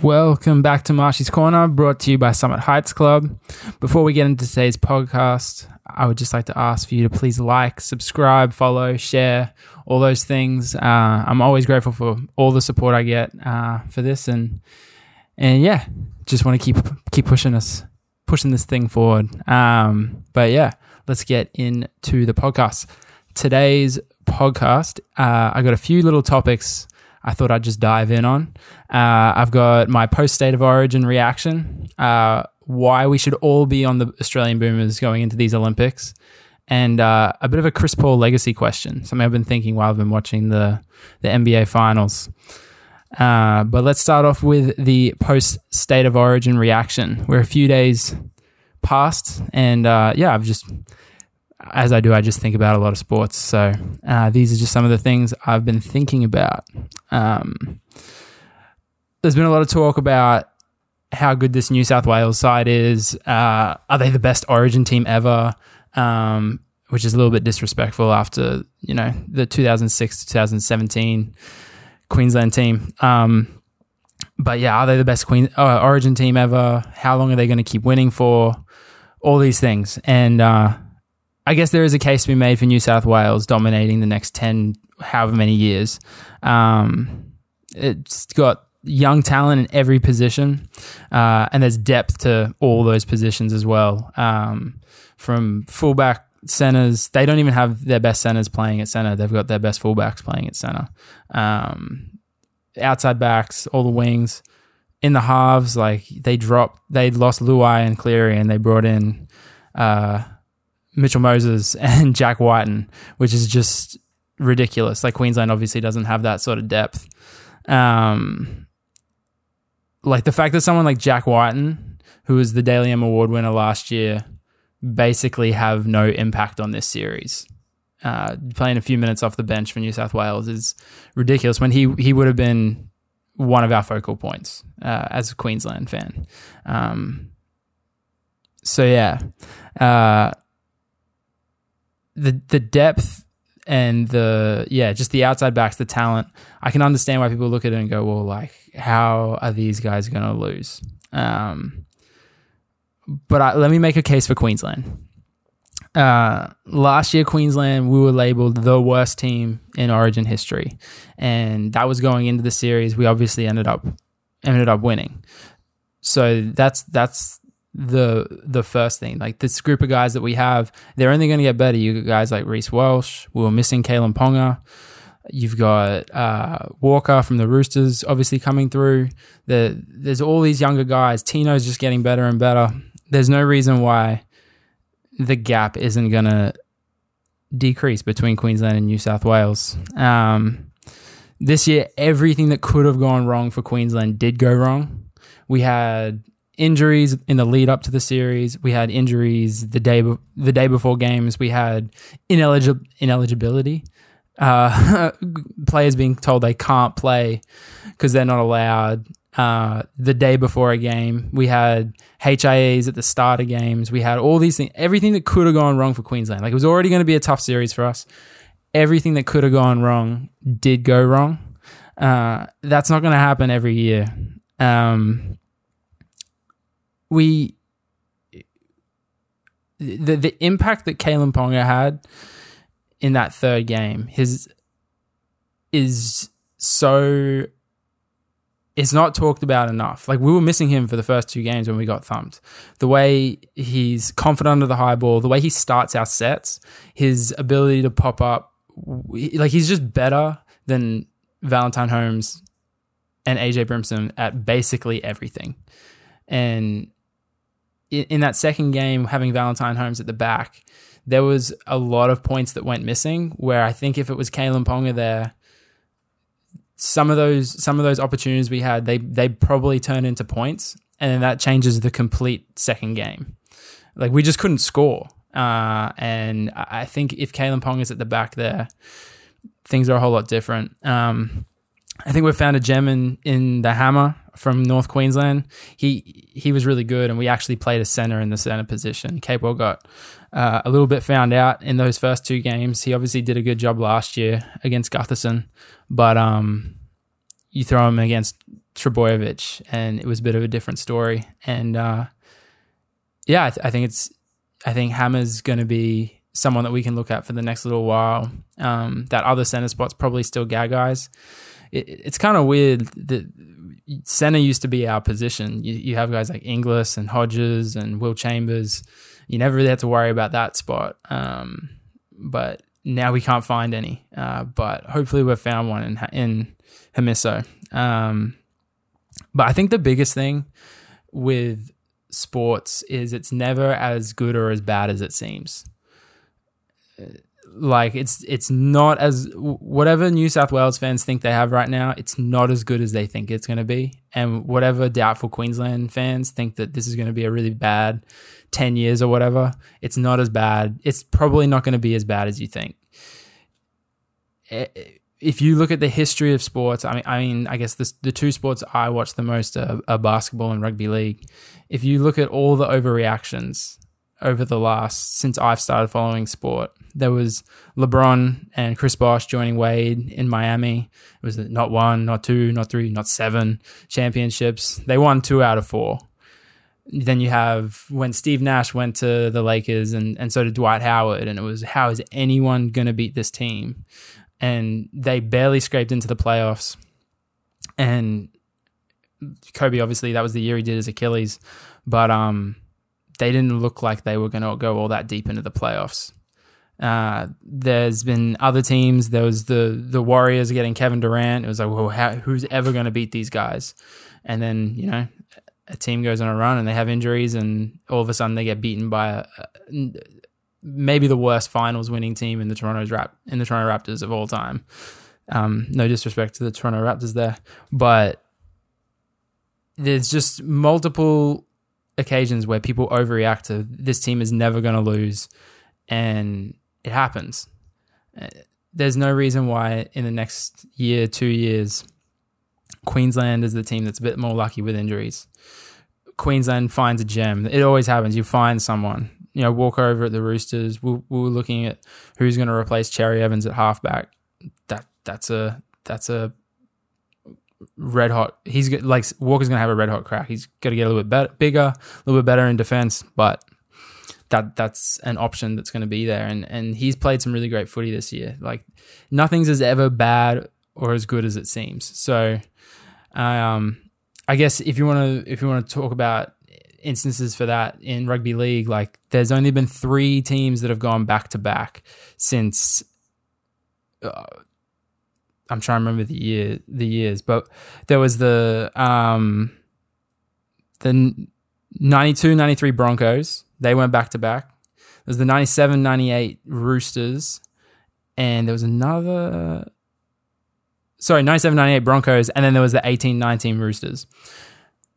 Welcome back to Marshy's Corner, brought to you by Summit Heights Club. Before we get into today's podcast, I would just like to ask for you to please like, subscribe, follow, share, all those things. Uh, I'm always grateful for all the support I get uh, for this, and and yeah, just want to keep keep pushing us, pushing this thing forward. Um, but yeah, let's get into the podcast. Today's podcast, uh, I got a few little topics I thought I'd just dive in on. Uh, I've got my post state of origin reaction, uh, why we should all be on the Australian Boomers going into these Olympics, and uh, a bit of a Chris Paul legacy question, something I've been thinking while I've been watching the, the NBA finals. Uh, but let's start off with the post state of origin reaction. We're a few days past, and uh, yeah, I've just as I do, I just think about a lot of sports. So uh, these are just some of the things I've been thinking about. Um, there's been a lot of talk about how good this New South Wales side is. Uh, are they the best Origin team ever? Um, which is a little bit disrespectful after you know the 2006 to 2017 Queensland team. Um, but yeah, are they the best Queen uh, Origin team ever? How long are they going to keep winning for? All these things, and uh, I guess there is a case to be made for New South Wales dominating the next 10, however many years. Um, it's got young talent in every position, uh, and there's depth to all those positions as well. Um, from fullback centers, they don't even have their best centers playing at center. They've got their best fullbacks playing at center. Um, outside backs, all the wings. In the halves, like they dropped, they lost Luai and Cleary, and they brought in uh, Mitchell Moses and Jack Wighton, which is just ridiculous. Like Queensland obviously doesn't have that sort of depth. Um, like the fact that someone like Jack Wighton, who was the Dally M Award winner last year, basically have no impact on this series. Uh, playing a few minutes off the bench for New South Wales is ridiculous. When he he would have been one of our focal points uh, as a Queensland fan. Um, so yeah, uh, the the depth and the yeah, just the outside backs, the talent. I can understand why people look at it and go, well, like, how are these guys going to lose? Um, but I, let me make a case for Queensland. Uh, last year, Queensland, we were labeled the worst team in Origin history, and that was going into the series. We obviously ended up ended up winning. So that's that's the the first thing. Like this group of guys that we have, they're only going to get better. You got guys like Reece Walsh. We were missing Kalyn Ponga. You've got uh, Walker from the Roosters, obviously coming through. The, there's all these younger guys. Tino's just getting better and better. There's no reason why the gap isn't going to decrease between Queensland and New South Wales. Um, this year, everything that could have gone wrong for Queensland did go wrong. We had injuries in the lead up to the series. We had injuries the day be- the day before games. We had inelig- ineligibility. Uh, players being told they can't play because they're not allowed. Uh, the day before a game, we had HIAs at the start of games. We had all these things, everything that could have gone wrong for Queensland. Like it was already going to be a tough series for us. Everything that could have gone wrong did go wrong. Uh, that's not going to happen every year. Um, we the the impact that Kalyn Ponga had in that third game his is so it's not talked about enough. Like we were missing him for the first two games when we got thumped. The way he's confident under the high ball, the way he starts our sets, his ability to pop up, like he's just better than Valentine Holmes and AJ Brimson at basically everything. And in, that second game, having Valentine Holmes at the back, there was a lot of points that went missing. Where I think if it was Kalyn Ponga there, some of those some of those opportunities we had, they they probably turn into points, and then that changes the complete second game. Like we just couldn't score, uh, and I think if Kalyn Ponga is at the back there, things are a whole lot different. Um, I think we found a gem in in the hammer from North Queensland. He he was really good, and we actually played a center in the center position. Capewell got uh, a little bit found out in those first two games. He obviously did a good job last year against Gutherson, but um, you throw him against Trbojevic, and it was a bit of a different story. And uh, yeah, I, th- I, think it's I think Hammer's going to be someone that we can look at for the next little while. Um, that other center spot's probably still Gagai's. It, it's kind of weird that center used to be our position. You, you have guys like Inglis and Hodges and Will Chambers. You never really had to worry about that spot. Um, but now we can't find any. Uh, but hopefully we've found one in in Hamiso. Um, but I think the biggest thing with sports is it's never as good or as bad as it seems. Like it's it's not as whatever New South Wales fans think they have right now, it's not as good as they think it's going to be. And whatever doubtful Queensland fans think that this is going to be a really bad 10 years or whatever, it's not as bad. It's probably not going to be as bad as you think. Eh, eh, if you look at the history of sports, I mean, I mean, I guess the, the two sports I watch the most are, are basketball and rugby league. If you look at all the overreactions over the last since I've started following sport, there was LeBron and Chris Bosh joining Wade in Miami. It was not one, not two, not three, not seven championships. They won two out of four then you have when Steve Nash went to the Lakers and, and so did Dwight Howard, and it was how is anyone going to beat this team? And they barely scraped into the playoffs. And Kobe, obviously, that was the year he did his Achilles, but um, they didn't look like they were going to go all that deep into the playoffs. Uh, there's been other teams. There was the the Warriors getting Kevin Durant. It was like, well, how, who's ever going to beat these guys? And then you know a team goes on a run and they have injuries, and all of a sudden they get beaten by a, a, maybe the worst finals winning team in the Toronto's rap in the Toronto Raptors of all time. Um, no disrespect to the Toronto Raptors there, but there's just multiple occasions where people overreact to this team is never going to lose, and it happens. Uh, there's no reason why in the next year, two years, Queensland is the team that's a bit more lucky with injuries. Queensland finds a gem. It always happens. You find someone. You know, Walker at the Roosters. We, we were looking at who's going to replace Cherry Evans at halfback. That that's a that's a red hot. He's like Walker's going to have a red hot crack. He's got to get a little bit better, bigger, a little bit better in defense, but that that's an option that's going to be there. And and he's played some really great footy this year. Like nothing's as ever bad or as good as it seems. So um, I guess if you want to if you want to talk about instances for that in rugby league, like there's only been three teams that have gone back to back since. Uh, I'm trying to remember the year the years, but there was the um, the 92 93 Broncos. They went back to back. There was the 97 98 Roosters, and there was another sorry, 97 98 Broncos, and then there was the 18 19 Roosters.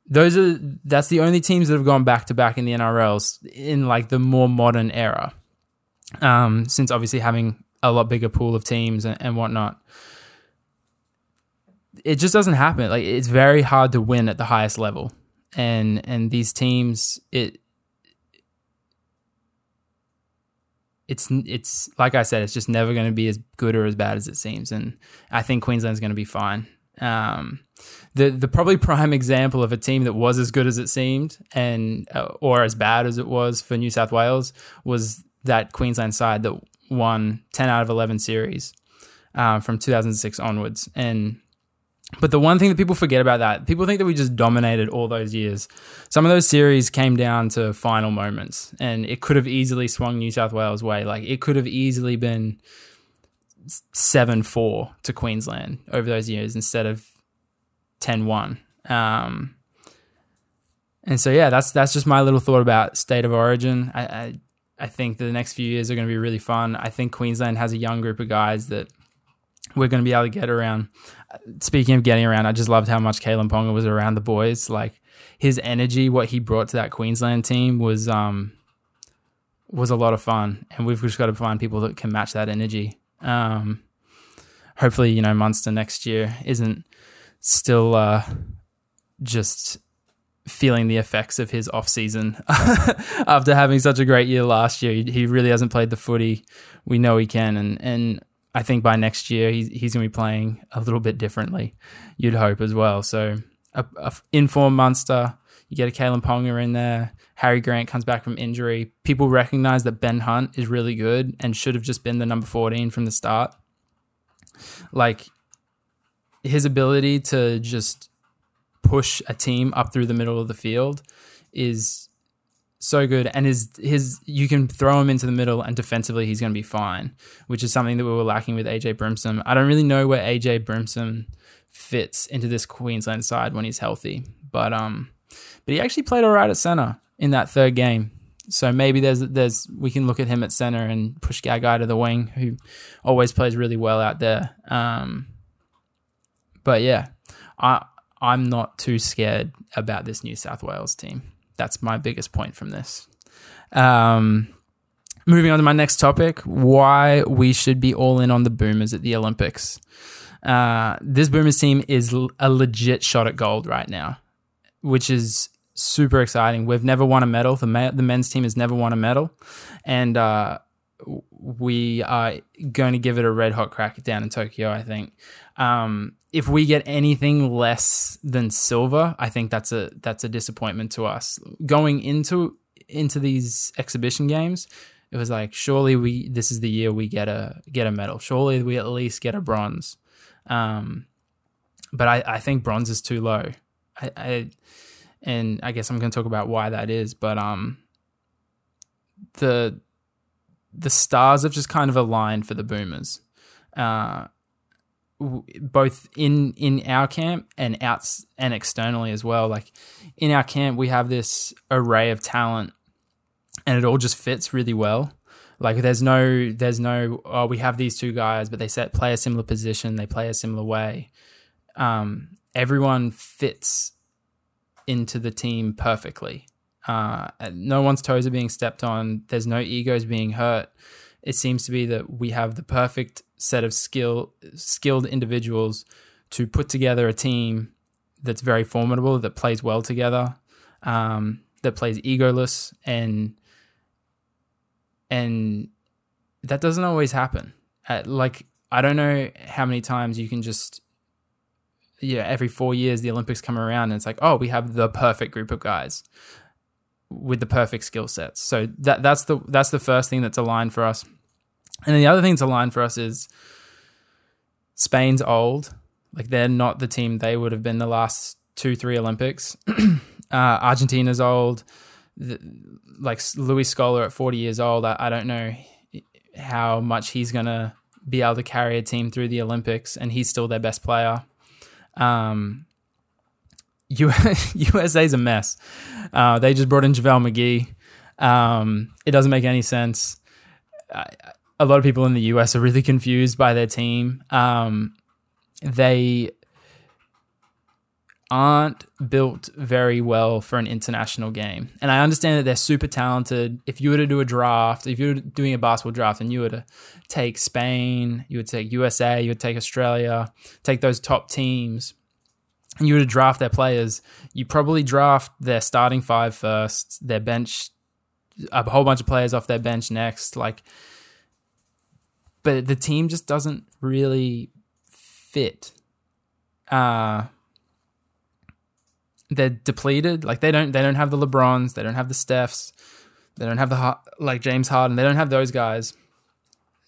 Those are that's the only teams that have gone back to back in the NRLs in like the more modern era. Um, since obviously having a lot bigger pool of teams and, and whatnot. It just doesn't happen. Like it's very hard to win at the highest level. And and these teams it it's it's like I said, it's just never going to be as good or as bad as it seems, and I think Queensland's going to be fine. Um, the the probably prime example of a team that was as good as it seemed and uh, or as bad as it was for New South Wales was that Queensland side that won ten out of eleven series uh, from 2006 onwards, and but the one thing that people forget about that, people think that we just dominated all those years. Some of those series came down to final moments, and it could have easily swung New South Wales' way. Like it could have easily been seven four to Queensland over those years instead of 10-1. Um, and so yeah, that's that's just my little thought about state of origin. I, I I think the next few years are going to be really fun. I think Queensland has a young group of guys that we're going to be able to get around. Speaking of getting around, I just loved how much Kalyn Ponga was around the boys. Like his energy, what he brought to that Queensland team was um was a lot of fun, and we've just got to find people that can match that energy. Um, hopefully, you know, Munster next year isn't still uh, just feeling the effects of his off season after having such a great year last year. He, he really hasn't played the footy we know he can, and and I think by next year he's he's going to be playing a little bit differently. You'd hope as well. So a, a informed Munster. You get a Kalyn Ponga in there. Harry Grant comes back from injury. People recognize that Ben Hunt is really good and should have just been the number 14 from the start. Like his ability to just push a team up through the middle of the field is so good and his his you can throw him into the middle and defensively he's going to be fine which is something that we were lacking with AJ Brimson. I don't really know where AJ Brimson fits into this Queensland side when he's healthy but um but he actually played all right at center in that third game so maybe there's there's we can look at him at center and push Gagai to the wing who always plays really well out there um but yeah, I I'm not too scared about this New South Wales team. That's my biggest point from this. Um, moving on to my next topic: why we should be all in on the Boomers at the Olympics. Uh, this Boomers team is a legit shot at gold right now, which is super exciting. We've never won a medal. The ma- the men's team has never won a medal, and uh, we are going to give it a red hot crack down in Tokyo. I think. Um, if we get anything less than silver, I think that's a that's a disappointment to us. Going into into these exhibition games, it was like surely we this is the year we get a get a medal. Surely we at least get a bronze. Um, but I, I think bronze is too low. I, I and I guess I'm going to talk about why that is. But um, the the stars have just kind of aligned for the Boomers. Uh, both in in our camp and out and externally as well. Like in our camp we have this array of talent and it all just fits really well. Like there's no there's no oh we have these two guys but they set play a similar position they play a similar way. Um, everyone fits into the team perfectly. Uh, no one's toes are being stepped on. There's no egos being hurt. It seems to be that we have the perfect set of skill skilled individuals to put together a team that's very formidable, that plays well together, um, that plays egoless, and and that doesn't always happen. Uh, like I don't know how many times you can just yeah every four years the Olympics come around and it's like oh we have the perfect group of guys with the perfect skill sets. So that that's the that's the first thing that's aligned for us. And the other thing to line for us is Spain's old. Like they're not the team they would have been the last two, three Olympics. uh, Argentina's old. The, like Luis Scola at 40 years old, I, I don't know how much he's going to be able to carry a team through the Olympics, and he's still their best player. Um, USA's a mess. Uh, they just brought in JaVale McGee. Um, it doesn't make any sense. I, a lot of people in the US are really confused by their team. Um, they aren't built very well for an international game. And I understand that they're super talented. If you were to do a draft, if you were doing a basketball draft and you were to take Spain, you would take USA, you would take Australia, take those top teams, and you were to draft their players, you probably draft their starting five first, their bench, a whole bunch of players off their bench next. Like, but the team just doesn't really fit. Uh they're depleted. Like they don't they don't have the LeBrons, they don't have the Stephs, they don't have the like James Harden. They don't have those guys.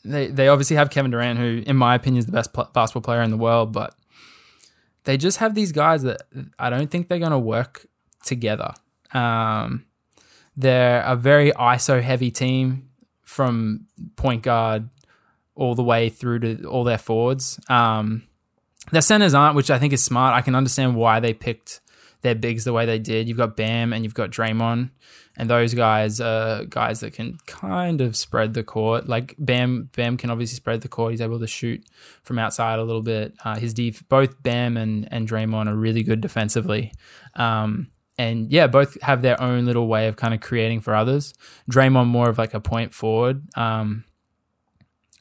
They they obviously have Kevin Durant, who in my opinion is the best pl- basketball player in the world, but they just have these guys that I don't think they're going to work together. Um, they're a very ISO heavy team from point guard all the way through to all their forwards. Um, their centers aren't, which I think is smart. I can understand why they picked their bigs the way they did. You've got Bam and you've got Draymond, and those guys are guys that can kind of spread the court. Like Bam, Bam can obviously spread the court. He's able to shoot from outside a little bit. Uh, his def- both Bam and and Draymond are really good defensively. Um, and yeah, both have their own little way of kind of creating for others. Draymond more of like a point forward. Um,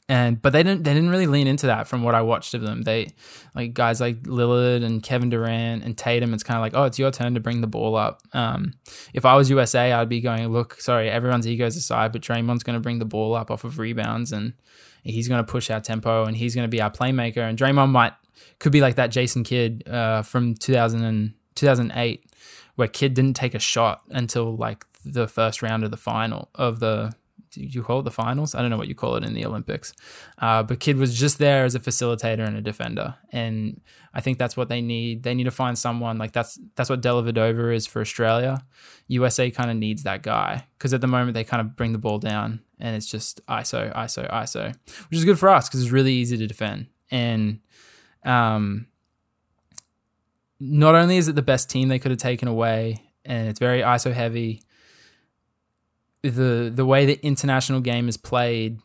and but they didn't they didn't really lean into that from what I watched of them. They like guys like Lillard and Kevin Durant and Tatum. It's kind of like oh, it's your turn to bring the ball up. Um, if I was USA, I'd be going look, sorry, everyone's egos aside, but Draymond's going to bring the ball up off of rebounds and he's going to push our tempo and he's going to be our playmaker. And Draymond might could be like that Jason Kidd uh, from 2000 and 2008 where Kidd didn't take a shot until like the first round of the final of the you call it the finals? I don't know what you call it in the Olympics. Uh, but Kidd was just there as a facilitator and a defender, and I think that's what they need. They need to find someone like that's that's what Dellavedova is for Australia. USA kind of needs that guy because at the moment they kind of bring the ball down and it's just ISO, ISO, ISO, which is good for us because it's really easy to defend. And um, not only is it the best team they could have taken away, and it's very ISO heavy the the way the international game is played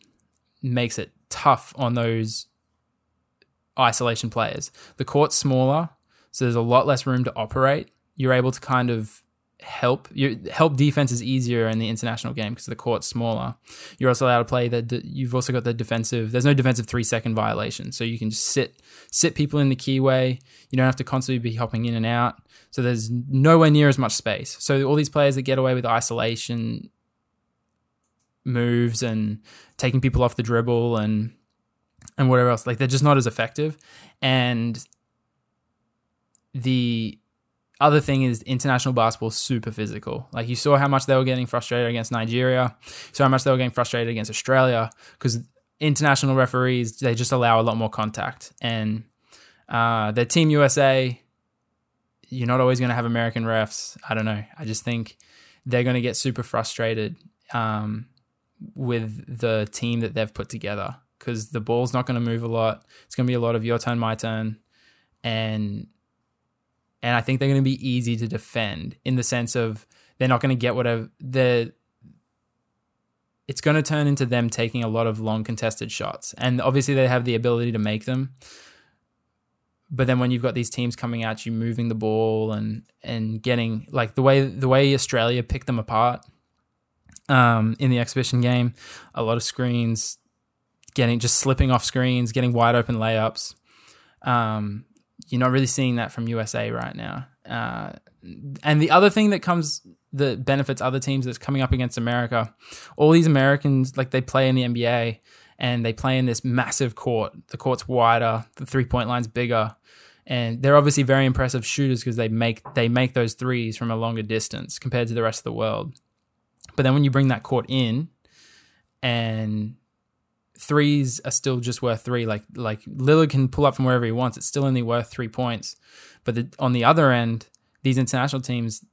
makes it tough on those isolation players. The court's smaller, so there's a lot less room to operate. You're able to kind of help you help defense is easier in the international game because the court's smaller. You're also allowed to play the you've also got the defensive. There's no defensive three second violation, so you can just sit sit people in the keyway. You don't have to constantly be hopping in and out. So there's nowhere near as much space. So all these players that get away with isolation moves and taking people off the dribble and and whatever else. Like they're just not as effective. And the other thing is international basketball super physical. Like you saw how much they were getting frustrated against Nigeria, so how much they were getting frustrated against Australia because international referees they just allow a lot more contact and uh, their team USA. You're not always going to have American refs. I don't know. I just think they're going to get super frustrated um, with the team that they've put together because the ball's not going to move a lot. It's going to be a lot of your turn, my turn, and and I think they're going to be easy to defend in the sense of they're not going to get whatever the. It's going to turn into them taking a lot of long contested shots, and obviously they have the ability to make them. But then when you've got these teams coming at you, moving the ball and and getting like the way the way Australia picked them apart um, in the exhibition game. A lot of screens, getting just slipping off screens, getting wide open layups. Um, you're not really seeing that from USA right now. Uh, and the other thing that comes that benefits other teams that's coming up against America, all these Americans like they play in the NBA and they play in this massive court. The court's wider, the three point line's bigger, and they're obviously very impressive shooters because they make they make those threes from a longer distance compared to the rest of the world. But then when you bring that court in and threes are still just worth three, like like Lillard can pull up from wherever he wants, it's still only worth three points. But the, on the other end, these international teams,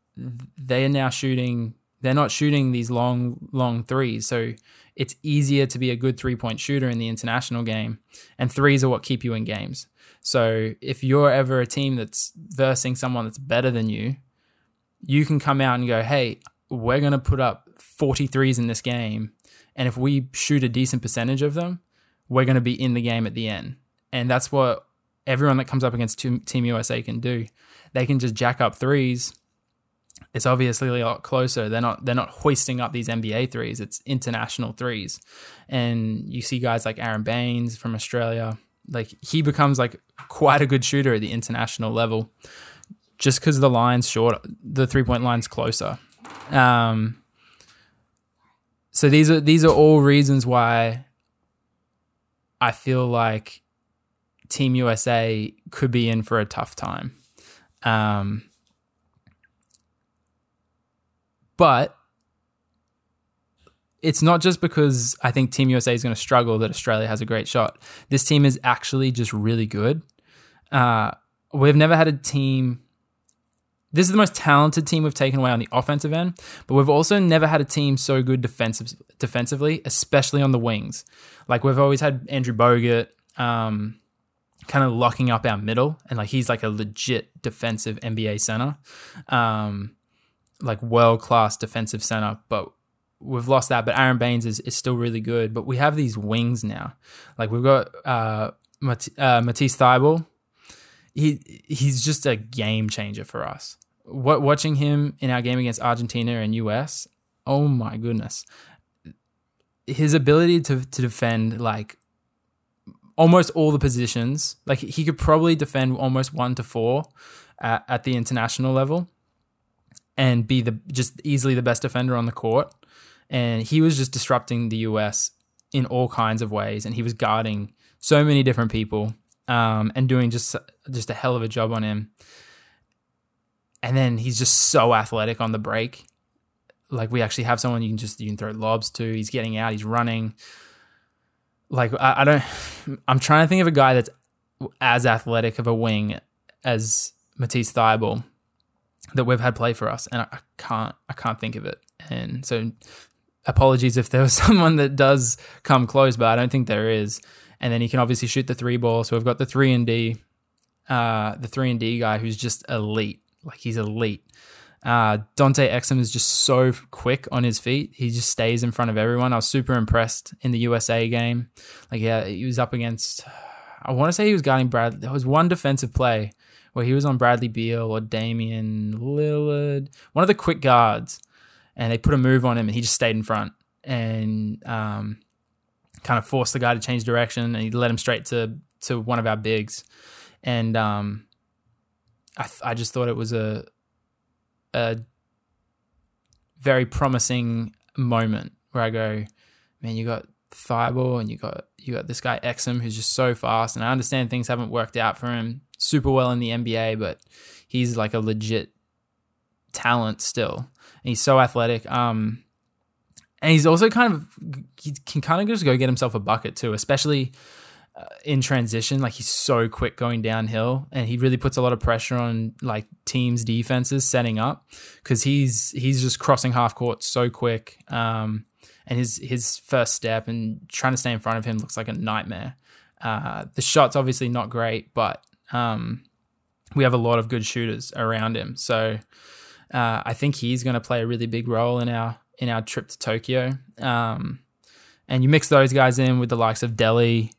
they are now shooting. They're not shooting these long, long threes. So it's easier to be a good three point shooter in the international game. And threes are what keep you in games. So if you're ever a team that's versing someone that's better than you, you can come out and go, hey, we're going to put up 43s in this game. And if we shoot a decent percentage of them, we're going to be in the game at the end. And that's what everyone that comes up against Team USA can do. They can just jack up threes. It's obviously a lot closer. They're not they're not hoisting up these NBA threes. It's international threes. And you see guys like Aron Baynes from Australia, like he becomes like quite a good shooter at the international level just because the line's short, the three point line's closer. Um, so these are these are all reasons why I feel like Team USA could be in for a tough time. Um, but it's not just because I think Team USA is going to struggle that Australia has a great shot. This team is actually just really good. Uh, we've never had a team this is the most talented team we've taken away on the offensive end, but we've also never had a team so good defensive, defensively, especially on the wings. Like we've always had Andrew Bogut um, kind of locking up our middle, and like he's like a legit defensive NBA center, um, like world class defensive center. But we've lost that. But Aron Baynes is, is still really good. But we have these wings now. Like we've got uh, Mat- uh, Matisse Thybulle. He he's just a game changer for us what watching him in our game against Argentina and US, oh my goodness. His ability to to defend like almost all the positions, like he could probably defend almost 1 to 4 at, at the international level and be the just easily the best defender on the court. And he was just disrupting the US in all kinds of ways and he was guarding so many different people um, and doing just just a hell of a job on him and then he's just so athletic on the break. Like we actually have someone you can just you can throw lobs to. He's getting out. He's running. Like I, I don't. I'm trying to think of a guy that's as athletic of a wing as Matisse Thybulle that we've had play for us, and I, I can't. I can't think of it. And so, apologies if there was someone that does come close, but I don't think there is. And then he can obviously shoot the three ball. So we've got the three and D, uh, the three and D guy who's just elite. Like he's elite. Uh, Dante Exum is just so quick on his feet. He just stays in front of everyone. I was super impressed in the USA game. Like, yeah, he was up against, I want to say he was guarding Brad. There was one defensive play where he was on Bradley Beal or Damian Lillard, one of the quick guards, and they put a move on him and he just stayed in front and um, kind of forced the guy to change direction and he led him straight to to one of our bigs. And um, I, th- I just thought it was a a very promising moment where I go, man, you got Thybulle and you got you got this guy Exum who's just so fast, and I understand things haven't worked out for him super well in the NBA, but he's like a legit talent still. And he's so athletic. Um, and he's also kind of he can kind of just go get himself a bucket too, especially in transition. Like he's so quick going downhill, and he really puts a lot of pressure on like teams' defenses setting up because he's he's just crossing half court so quick. Um, and his his first step and trying to stay in front of him looks like a nightmare. Uh, the shot's obviously not great, but um, we have a lot of good shooters around him. So uh, I think he's going to play a really big role in our in our trip to Tokyo. Um, and you mix those guys in with the likes of Delly,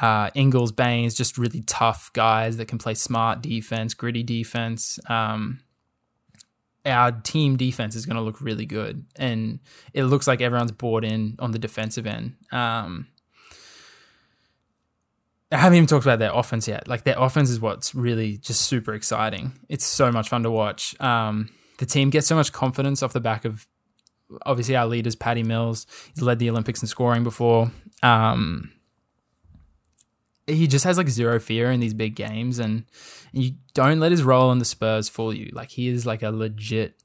uh, Ingles, Baynes, just really tough guys that can play smart defense, gritty defense. Um, our team defense is going to look really good, and it looks like everyone's bought in on the defensive end. Um, I haven't even talked about their offense yet. Like their offense is what's really just super exciting. It's so much fun to watch. Um, the team gets so much confidence off the back of obviously our leaders, Patty Mills. He's led the Olympics in scoring before. Um, he just has like zero fear in these big games, and you don't let his role in the Spurs fool you. Like he is like a legit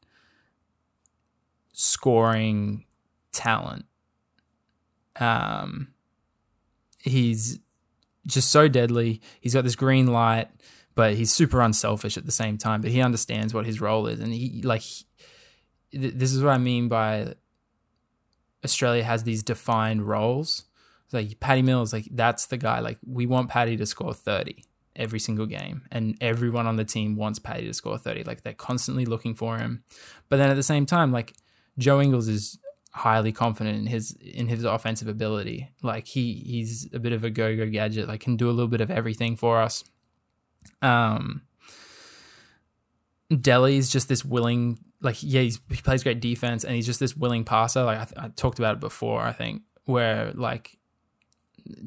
scoring talent. Um, he's just so deadly. He's got this green light, but he's super unselfish at the same time. But he understands what his role is, and he like this is what I mean by Australia has these defined roles. Like Patty Mills, like that's the guy. Like we want Patty to score thirty every single game, and everyone on the team wants Patty to score thirty. Like they're constantly looking for him, but then at the same time, like Joe Ingles is highly confident in his in his offensive ability. Like he he's a bit of a go go gadget. Like can do a little bit of everything for us. Um, Delly's just this willing like yeah he plays great defense and he's just this willing passer like I, th- I, talked about it before i think where like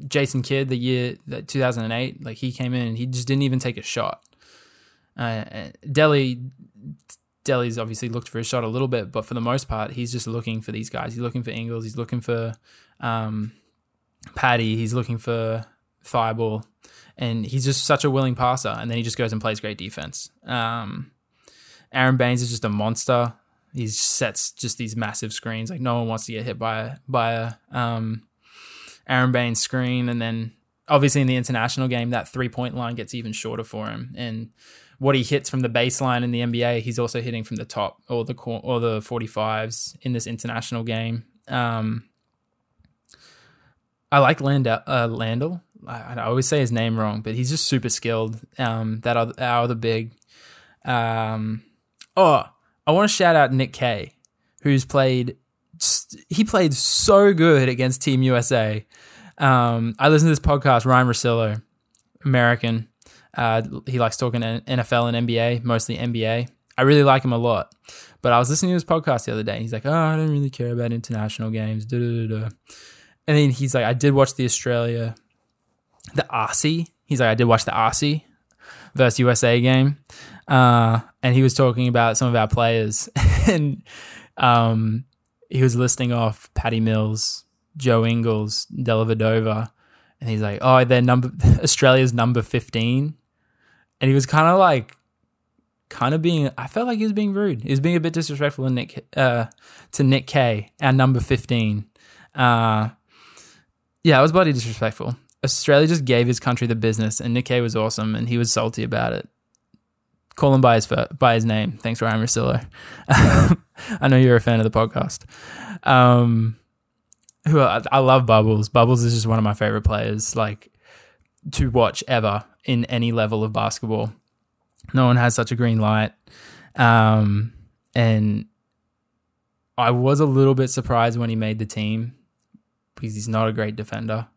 jason kidd the year that 2008 like he came in and he just didn't even take a shot. Uh, delly delly's obviously looked for a shot a little bit but for the most part he's just looking for these guys. He's looking for ingles. He's looking for um, patty he's looking for Thybulle and he's just such a willing passer and then he just goes and plays great defense. Um, Aron Baynes is just a monster. He sets just these massive screens. Like no one wants to get hit by a by a um, Aron Baynes screen. And then obviously in the international game, that three point line gets even shorter for him. And what he hits from the baseline in the NBA, he's also hitting from the top or the or the 45s in this international game. Um, I like Landell. Uh, Landell. I, I, always say his name wrong, but he's just super skilled. Um, that our other big. Um, Oh, I want to shout out Nick Kay, who's played. He played so good against Team USA. Um, I listen to this podcast, Ryan Russillo, American. Uh, he likes talking NFL and NBA, mostly NBA. I really like him a lot. But I was listening to his podcast the other day. and he's like, "Oh, I don't really care about international games." And then he's like, "I did watch the Australia, the Aussie." He's like, "I did watch the Aussie versus USA game." Uh, and he was talking about some of our players, and um, he was listing off Patty Mills, Joe Ingles, Dellavedova, and he's like, "Oh, they're number Australia's number 15," and he was kind of like kind of being. I felt like he was being rude. He was being a bit disrespectful to Nick uh, to Nick Kay, our number fifteen. Uh, yeah, it was bloody disrespectful. Australia just gave his country the business, and Nick Kay was awesome, and he was salty about it. Call him by his by his name. Thanks, Ryan Russillo. I know you're a fan of the podcast. Um, who I, I love Bubbles. Bubbles is just one of my favorite players, like to watch ever in any level of basketball. No one has such a green light. Um, and I was a little bit surprised when he made the team because he's not a great defender.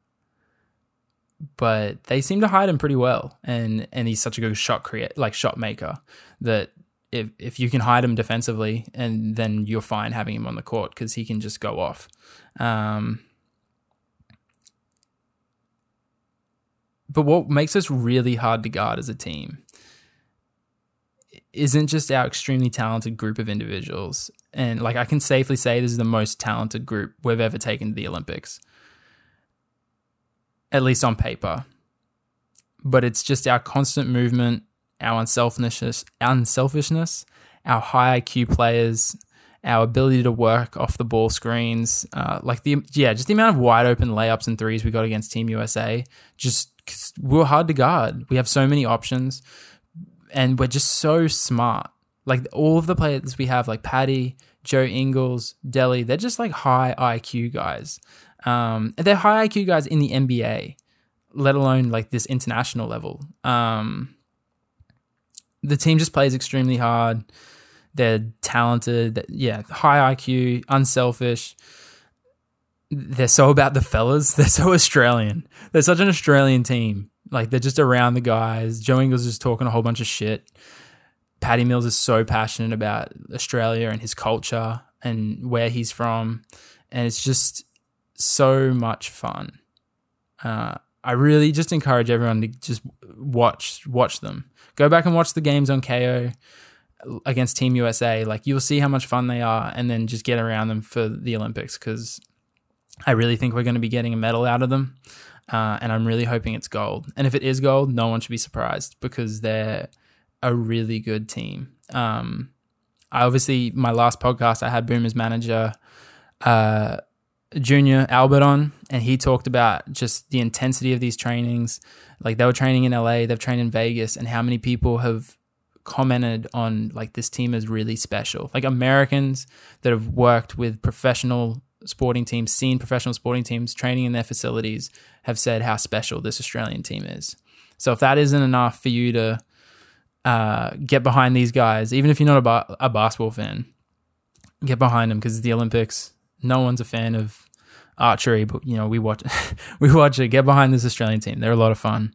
But they seem to hide him pretty well, and and he's such a good shot create like shot maker that if if you can hide him defensively, and then you're fine having him on the court because he can just go off. Um, but what makes us really hard to guard as a team isn't just our extremely talented group of individuals. And like I can safely say this is the most talented group we've ever taken to the Olympics. At least on paper. But it's just our constant movement, our unselfishness, unselfishness, our high IQ players, our ability to work off the ball screens, uh, like the yeah, just the amount of wide open layups and threes we got against Team USA. Just we are hard to guard. We have so many options and we're just so smart. Like all of the players we have, like Patty, Joe Ingles, Delly, they're just like high IQ guys. Um, they're high IQ guys in the NBA, let alone like this international level. Um, the team just plays extremely hard. They're talented. Yeah, high IQ, unselfish. They're so about the fellas. They're so Australian. They're such an Australian team. Like they're just around the guys. Joe Ingles is talking a whole bunch of shit. Patty Mills is so passionate about Australia and his culture and where he's from, and it's just so much fun. Uh, I really just encourage everyone to just watch watch them. Go back and watch the games on Kayo against Team USA. Like you'll see how much fun they are, and then just get around them for the Olympics because I really think we're going to be getting a medal out of them. Uh, and I'm really hoping it's gold. And if it is gold, no one should be surprised because they're a really good team. Um, I obviously my last podcast I had Boomers manager uh, Junior Albert on, and he talked about just the intensity of these trainings. Like they were training in LA, they've trained in Vegas, and how many people have commented on like this team is really special. Like Americans that have worked with professional sporting teams, seen professional sporting teams training in their facilities, have said how special this Australian team is. So if that isn't enough for you to uh, get behind these guys, even if you're not a, ba- a basketball fan, get behind them because it's the Olympics. No one's a fan of archery, but you know we watch we watch it. Get behind this Australian team; they're a lot of fun.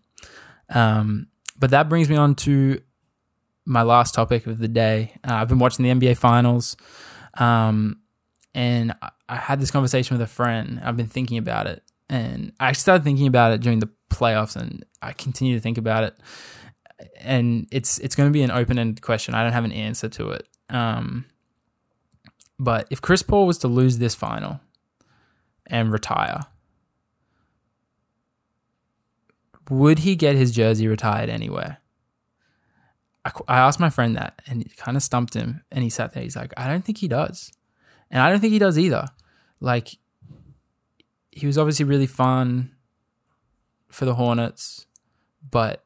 Um, but that brings me on to my last topic of the day. Uh, I've been watching the NBA Finals. Um, and I had this conversation with a friend. I've been thinking about it, and I started thinking about it during the playoffs, and I continue to think about it. And it's it's going to be an open ended question. I don't have an answer to it. Um, but if Chris Paul was to lose this final and retire, would he get his jersey retired anywhere? I, I asked my friend that, and it kind of stumped him. And he sat there. He's like, I don't think he does. And I don't think he does either. Like, he was obviously really fun for the Hornets, but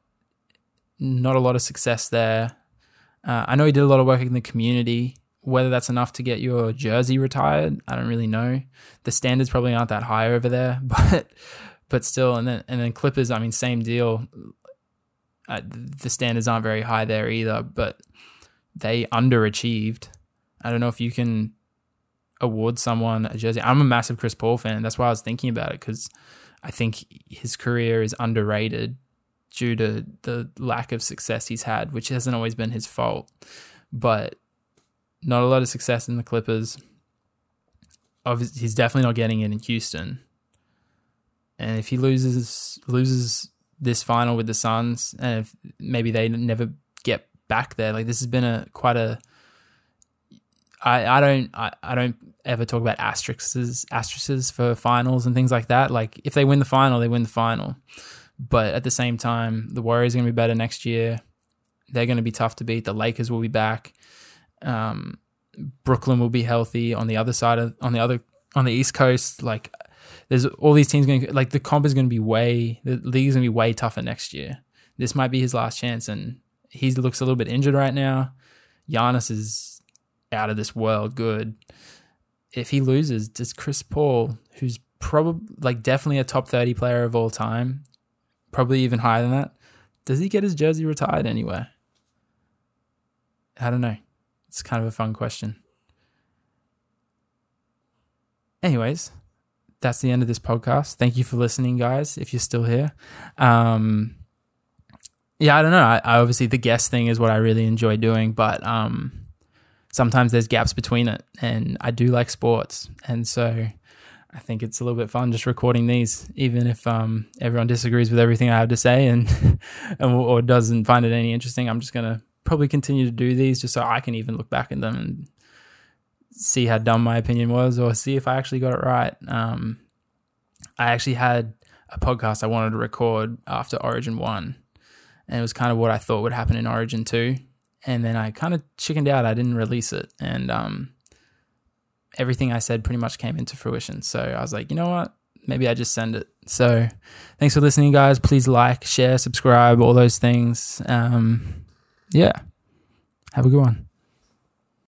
not a lot of success there. Uh, I know he did a lot of work in the community. Whether that's enough to get your jersey retired, I don't really know. The standards probably aren't that high over there, but but still. And then and then Clippers, I mean, same deal. Uh, the standards aren't very high there either, but they underachieved. I don't know if you can award someone a jersey. I'm a massive Chris Paul fan. That's why I was thinking about it because I think his career is underrated due to the lack of success he's had, which hasn't always been his fault. But not a lot of success in the Clippers. Obviously, he's definitely not getting it in Houston. And if he loses loses this final with the Suns, and if maybe they never get back there, like this has been a quite a I, I don't I, I don't ever talk about asterisks asterisks for finals and things like that. Like if they win the final, they win the final. But at the same time, the Warriors are going to be better next year. they're going to be tough to beat. The Lakers will be back. Um, Brooklyn will be healthy on the other side of on the other on the East Coast. Like there's all these teams going. Like the comp is going to be way the league is going to be way tougher next year. This might be his last chance, and he looks a little bit injured right now. Giannis is out of this world good. If he loses, does Chris Paul, who's probably like definitely a top 30 player of all time, probably even higher than that, does he get his jersey retired anywhere? I don't know. It's kind of a fun question. Anyways, that's the end of this podcast. Thank you for listening, guys, if you're still here. Um, yeah, I don't know. I, I, obviously the guest thing is what I really enjoy doing, but um, sometimes there's gaps between it, and I do like sports, and so I think it's a little bit fun just recording these, even if um, everyone disagrees with everything I have to say and, and or doesn't find it any interesting. I'm just gonna probably continue to do these just so I can even look back at them and see how dumb my opinion was, or see if I actually got it right. Um, I actually had a podcast I wanted to record after Origin One, and it was kind of what I thought would happen in Origin Two, and then I kind of chickened out. I didn't release it, and um, everything I said pretty much came into fruition. So I was like, you know what? Maybe I just send it. So thanks for listening, guys. Please like, share, subscribe, all those things. Um, yeah. Have a good one.